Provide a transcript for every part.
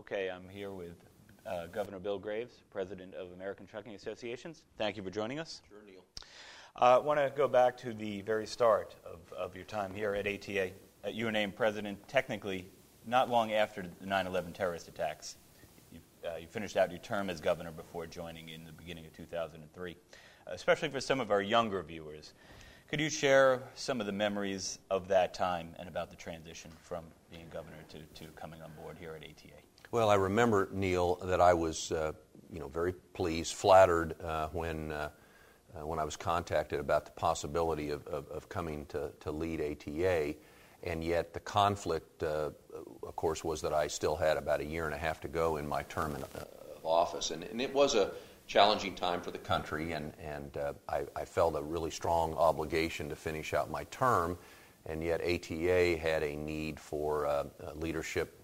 Okay, I'm here with uh, Governor Bill Graves, President of American Trucking Associations. Thank you for joining us. Sure, Neil. I uh, want to go back to the very start of, of your time here at ATA. Uh, you were named president technically not long after the 9 11 terrorist attacks. You, uh, you, finished out your term as governor before joining in the beginning of 2003. especially for some of our younger viewers, could you share some of the memories of that time and about the transition from being governor to, to coming on board here at ATA? Well, I remember, Neil, that I was uh, you know, very pleased, flattered uh, when, uh, uh when I was contacted about the possibility of, of, of, coming to, to lead ATA. And yet, the conflict, uh, of course, was that I still had about a year and a half to go in my term in uh, office. And, and, it was a challenging time for the country, and, and I, I felt a really strong obligation to finish out my term. And yet, ATA had a need for leadership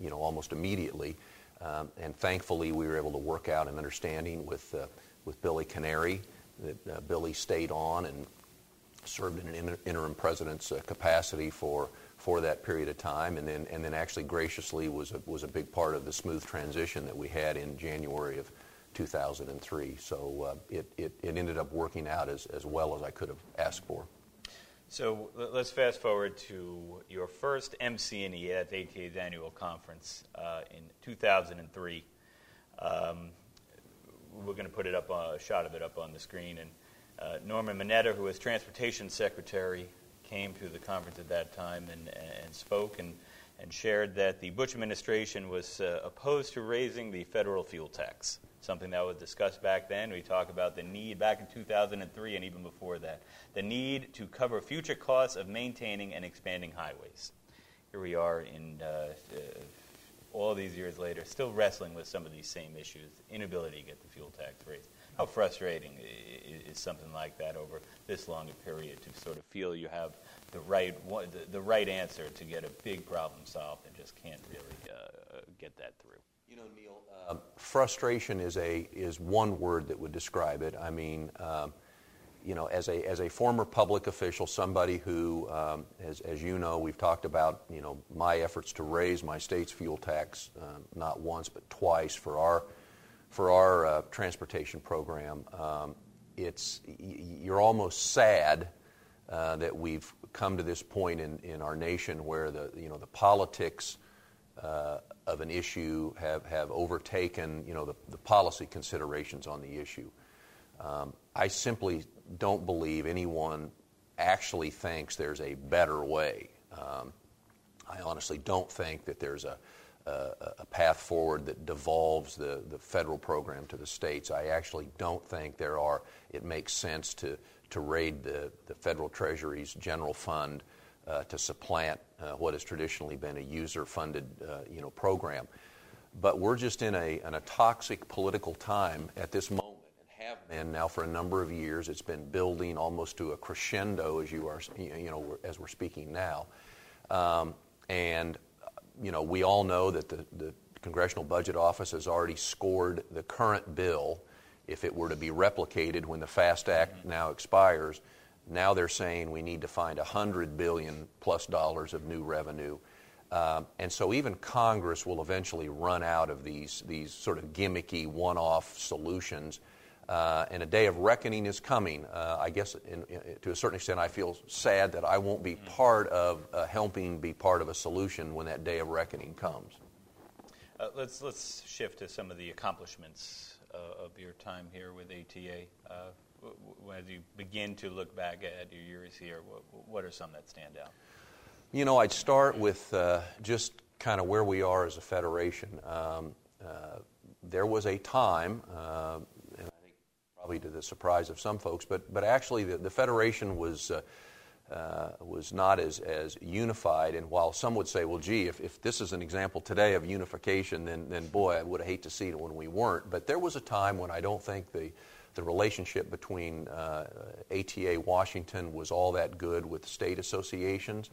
you know, almost immediately. Um, and thankfully, we were able to work out an understanding with, uh, with Billy Canary that uh, Billy stayed on and served in an inter- interim president's uh, capacity for, for that period of time, and then, and then actually graciously was a, was a big part of the smooth transition that we had in January of 2003. So uh, it, it, it ended up working out as, as well as I could have asked for. So let's fast forward to your first MC&E at the ATA's annual conference uh, in 2003. Um, we're going to put it up, uh, a shot of it up on the screen. And uh, Norman Mineta, who was transportation secretary, came to the conference at that time and, and spoke and, and shared that the Bush administration was uh, opposed to raising the federal fuel tax something that was discussed back then. We talk about the need back in 2003 and even before that, the need to cover future costs of maintaining and expanding highways. Here we are in uh, uh, all these years later, still wrestling with some of these same issues, inability to get the fuel tax raised. How frustrating is something like that over this long a period to sort of feel you have the right the, right answer to get a big problem solved and just can't really uh, get that through? You know, Neil, uh, frustration is a is one word that would describe it. I mean, um, you know, as a as a former public official, somebody who, um, as as you know, we've talked about, you know, my efforts to raise my state's fuel tax uh, not once but twice for our for our uh, transportation program. Um, it's you're almost sad uh, that we've come to this point in, in our nation where the you know the politics uh, of an issue have, have overtaken you know, the, the policy considerations on the issue. Um, I simply don't believe anyone actually thinks there's a better way. Um, I honestly don't think that there's a, a, a, path forward that devolves the, the federal program to the states. I actually don't think there are, it makes sense to, to raid the, the federal treasury's general fund uh, to supplant what has traditionally been a user-funded, uh, you know, program. But we're just in a, in a toxic political time at this moment, and have been now for a number of years. It's been building almost to a crescendo as you are, you know, as we're speaking now. Um, and you know, we all know that the, the Congressional Budget Office has already scored the current bill if it were to be replicated when the FAST Act now expires now they're saying we need to find 100 billion plus dollars of new revenue. Um, and so even Congress will eventually run out of these, these sort of gimmicky one off solutions. Uh, and a day of reckoning is coming. Uh, I guess in, in, to a certain extent, I feel sad that I won't be part of uh, helping be part of a solution when that day of reckoning comes. Uh, let's, let's shift to some of the accomplishments uh, of your time here with ATA. As you begin to look back at your years here, what, what are some that stand out? You know, I'd start with uh, just kind of where we are as a federation. Um, uh, there was a time, uh, and I think probably to the surprise of some folks, but, but actually the, the federation was. Uh, uh, was not as, as unified. And while some would say, well, gee, if, if this is an example today of unification, then, then boy, I would hate to see it when we weren't. But there was a time when I don't think the, the relationship between uh, ATA Washington was all that good with state associations.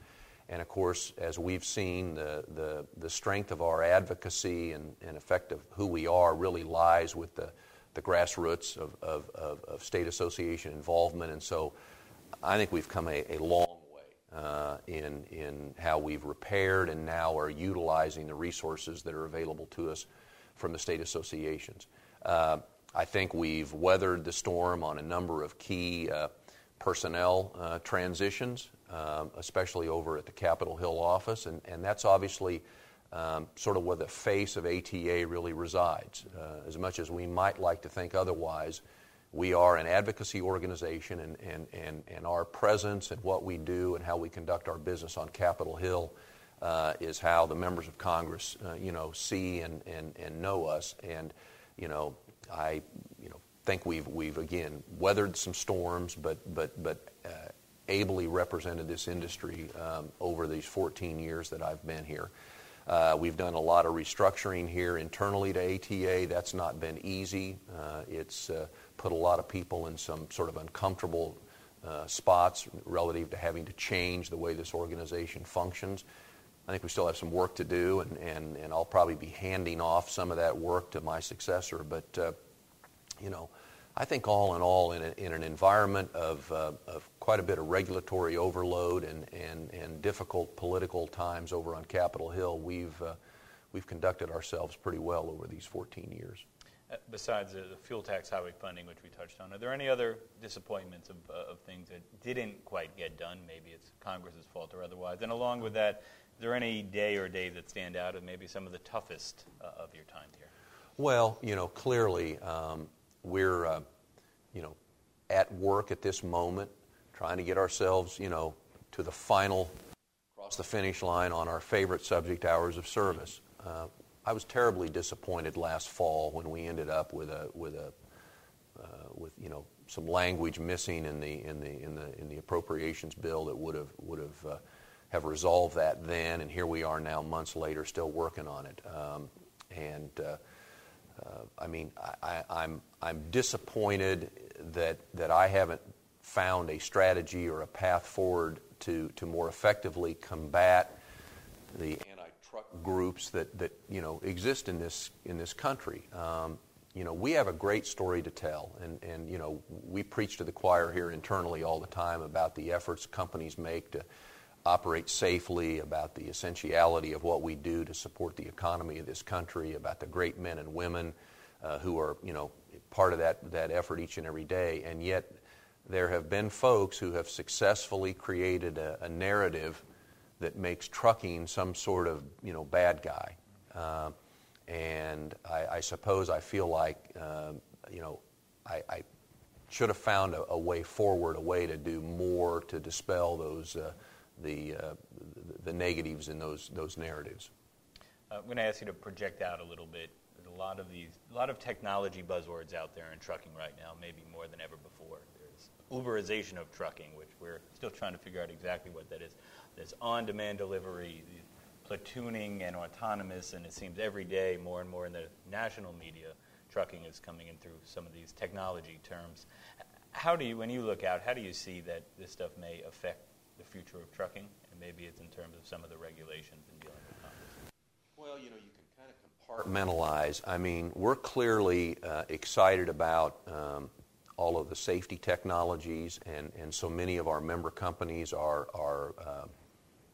And of course, as we've seen, the, the, the strength of our advocacy and, and effect of who we are really lies with the, the grassroots of, of, of, of state association involvement. And so I think we've come a, a long way. uh, in, in how we've repaired and now are utilizing the resources that are available to us from the state associations. Uh, I think we've weathered the storm on a number of key uh, personnel uh, transitions, um, especially over at the Capitol Hill office, and, and that's obviously um, sort of where the face of ATA really resides. Uh, as much as we might like to think otherwise, we are an advocacy organization, and, and, and, and our presence and what we do and how we conduct our business on Capitol Hill uh, is how the members of Congress, uh, you know, see and, and, and know us. And, you know, I, you know, think we've, we've again weathered some storms, but, but, but uh, ably represented this industry um, over these 14 years that I've been here. Uh, we've done a lot of restructuring here internally to ATA. That's not been easy. Uh, it's uh, put a lot of people in some sort of uncomfortable uh, spots relative to having to change the way this organization functions. I think we still have some work to do, and, and, and I'll probably be handing off some of that work to my successor. But, uh, you know, I think all in all, in, a, in an environment of, uh, of quite a bit of regulatory overload and, and, and difficult political times over on Capitol Hill, we've, uh, we've conducted ourselves pretty well over these 14 years. Uh, besides the fuel tax highway funding, which we touched on, are there any other disappointments of, uh, of things that didn't quite get done? Maybe it's Congress's fault or otherwise. And along with that, there any day or days that stand out of maybe some of the toughest uh, of your time here? Well, you know, clearly um, we're, uh, you know, at work at this moment, trying to get ourselves, you know, to the final, across the finish line on our favorite subject, hours of service. Uh, I was terribly disappointed last fall when we ended up with a with a uh, with you know some language missing in the in the in the in the appropriations bill that would have would have uh, have resolved that then, and here we are now, months later, still working on it. Um, and uh, uh, I mean, I, I'm I'm disappointed that that I haven't found a strategy or a path forward to to more effectively combat the anti-truck groups that that you know exist in this in this country. Um, you know, we have a great story to tell, and, and you know, we preach to the choir here internally all the time about the efforts companies make to operate safely, about the essentiality of what we do to support the economy of this country, about the great men and women uh, who are, you know, part of that, that effort each and every day. And yet, there have been folks who have successfully created a, a narrative that makes trucking some sort of, you know, bad guy. Uh, and I, I, suppose I feel like, uh, you know, I, I, should have found a, a, way forward, a way to do more to dispel those uh, the, uh, the negatives in those, those narratives. Uh, I'm going to ask you to project out a little bit. There's a lot of these, a lot of technology buzzwords out there in trucking right now, maybe more than ever before. There's Uberization of trucking, which we're still trying to figure out exactly what that is. There's on-demand delivery, platooning, and autonomous, and it seems every day more and more in the national media, trucking is coming in through some of these technology terms. How do you, when you look out, how do you see that this stuff may affect the future of trucking, and maybe it's in terms of some of the regulations and dealing with Congress? Well, you know, you can kind of compartmentalize. I mean, we're clearly uh, excited about um, all of the safety technologies, and, and so many of our member companies are, are uh,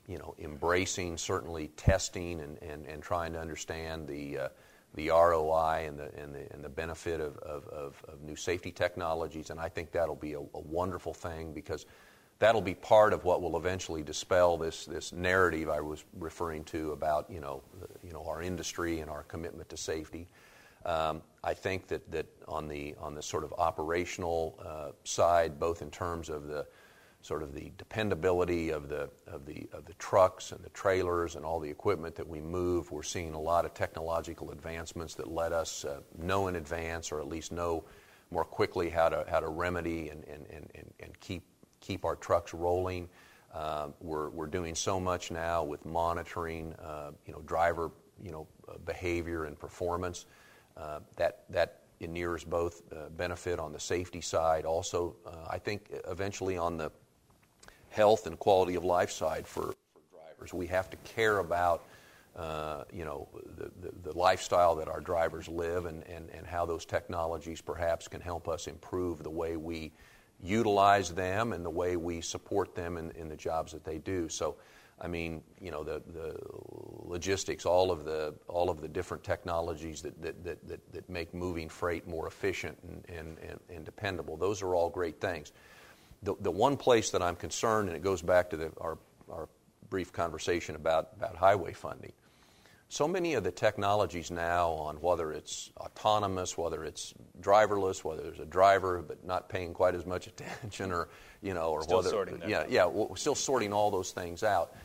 you know, embracing certainly testing and, and, and trying to understand the, uh, the ROI and the, and the, and the benefit of, of, of, of, new safety technologies. And I think that'll be a, a wonderful thing because that'll be part of what will eventually dispel this, this narrative I was referring to about you know, you know our industry and our commitment to safety. Um, I think that, that on, the, on the sort of operational uh, side, both in terms of the sort of the dependability of the, of, the, of the trucks and the trailers and all the equipment that we move, we're seeing a lot of technological advancements that let us uh, know in advance or at least know more quickly how to, how to remedy and, and, and, and keep keep our trucks rolling. Uh, we're, we're doing so much now with monitoring, uh, you know, driver, you know, uh, behavior and performance. Uh, that that inures both uh, benefit on the safety side. Also, uh, I think eventually on the health and quality of life side for, for drivers, we have to care about. you know the, the, the, lifestyle that our drivers live and, and, and how those technologies perhaps can help us improve the way we utilize them and the way we support them in, in the jobs that they do. So, I mean, you know, the, the logistics, all of the, all of the different technologies that, that, that, that, that make moving freight more efficient and, and, and, and, dependable, those are all great things. The, the one place that I'm concerned, and it goes back to the, our, our brief conversation about, about highway funding, so many of the technologies now on whether it's autonomous, whether it's driverless, whether there's a driver but not paying quite as much attention, or you know, or still whether sorting yeah, yeah, we're still sorting all those things out.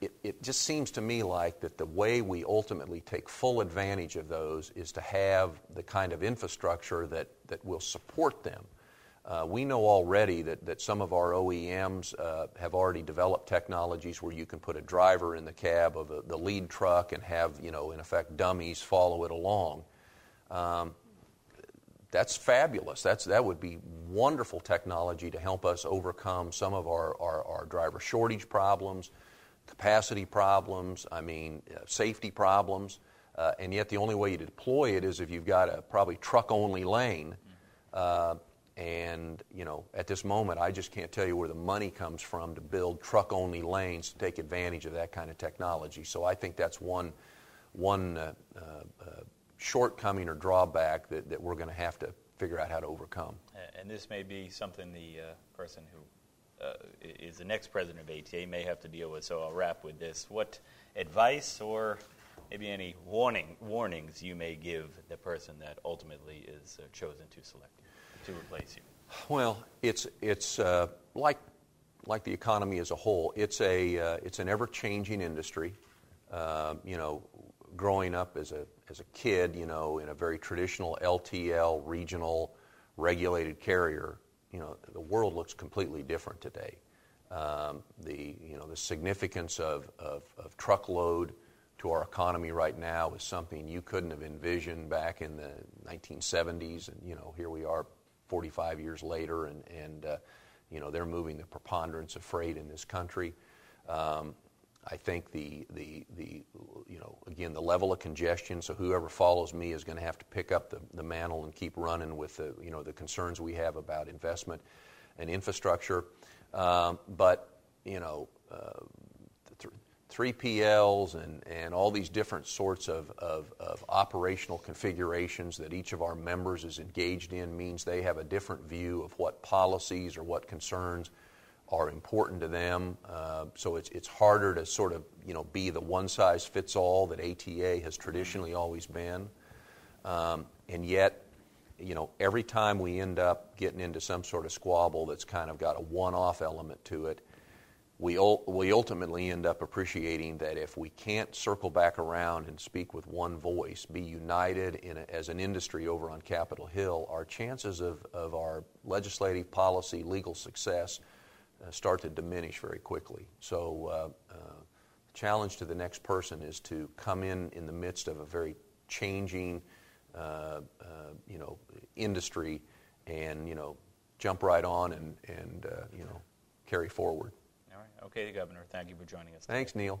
It, it just seems to me like that the way we ultimately take full advantage of those is to have the kind of infrastructure that, that will support them. Uh, we know already that, that some of our OEMs uh, have already developed technologies where you can put a driver in the cab of a, the lead truck and have, you know, in effect, dummies follow it along. Um, that's fabulous. That's, that would be wonderful technology to help us overcome some of our, our, our driver shortage problems, capacity problems, I mean, uh, safety problems. Uh, and yet, the only way you deploy it is if you've got a probably truck only lane. Uh, and, you know, at this moment, I just can't tell you where the money comes from to build truck only lanes to take advantage of that kind of technology. So I think that's one, one uh, uh, uh shortcoming or drawback that, that we're going to have to figure out how to overcome. And this may be something the uh, person who uh, is the next president of ATA may have to deal with, so I'll wrap with this. What advice or maybe any warning, warnings you may give the person that ultimately is chosen to select you? To replace you? Well, it's, it's uh, like, like the economy as a whole. It's, a, uh, it's an ever changing industry. Uh, you know, growing up as a, as a kid, you know, in a very traditional LTL, regional, regulated carrier, you know, the world looks completely different today. Um, the, you know, the significance of, of, of truckload to our economy right now is something you couldn't have envisioned back in the 1970s, and you know here we are 45 years later, and, and uh, you know, they're moving the preponderance of freight in this country. Um, I think the, the, the, you know, again, the level of congestion, so whoever follows me is going to have to pick up the, the mantle and keep running with the, you know, the concerns we have about investment and infrastructure. Um, but, you know, uh, 3PLs and, and all these different sorts of, of, of, operational configurations that each of our members is engaged in means they have a different view of what policies or what concerns are important to them. Uh, so it's, it's harder to sort of you know, be the one size fits all that ATA has traditionally always been. Um, and yet, you know, every time we end up getting into some sort of squabble that's kind of got a one off element to it, we, we ultimately end up appreciating that if we can't circle back around and speak with one voice, be united a, as an industry over on Capitol Hill, our chances of, of our legislative policy, legal success uh, start to diminish very quickly. So, uh, uh, challenge to the next person is to come in in the midst of a very changing, uh, uh, you know, industry, and you know, jump right on and and uh, you know, carry forward. Okay, Governor, thank you for joining us. Thanks, Neil.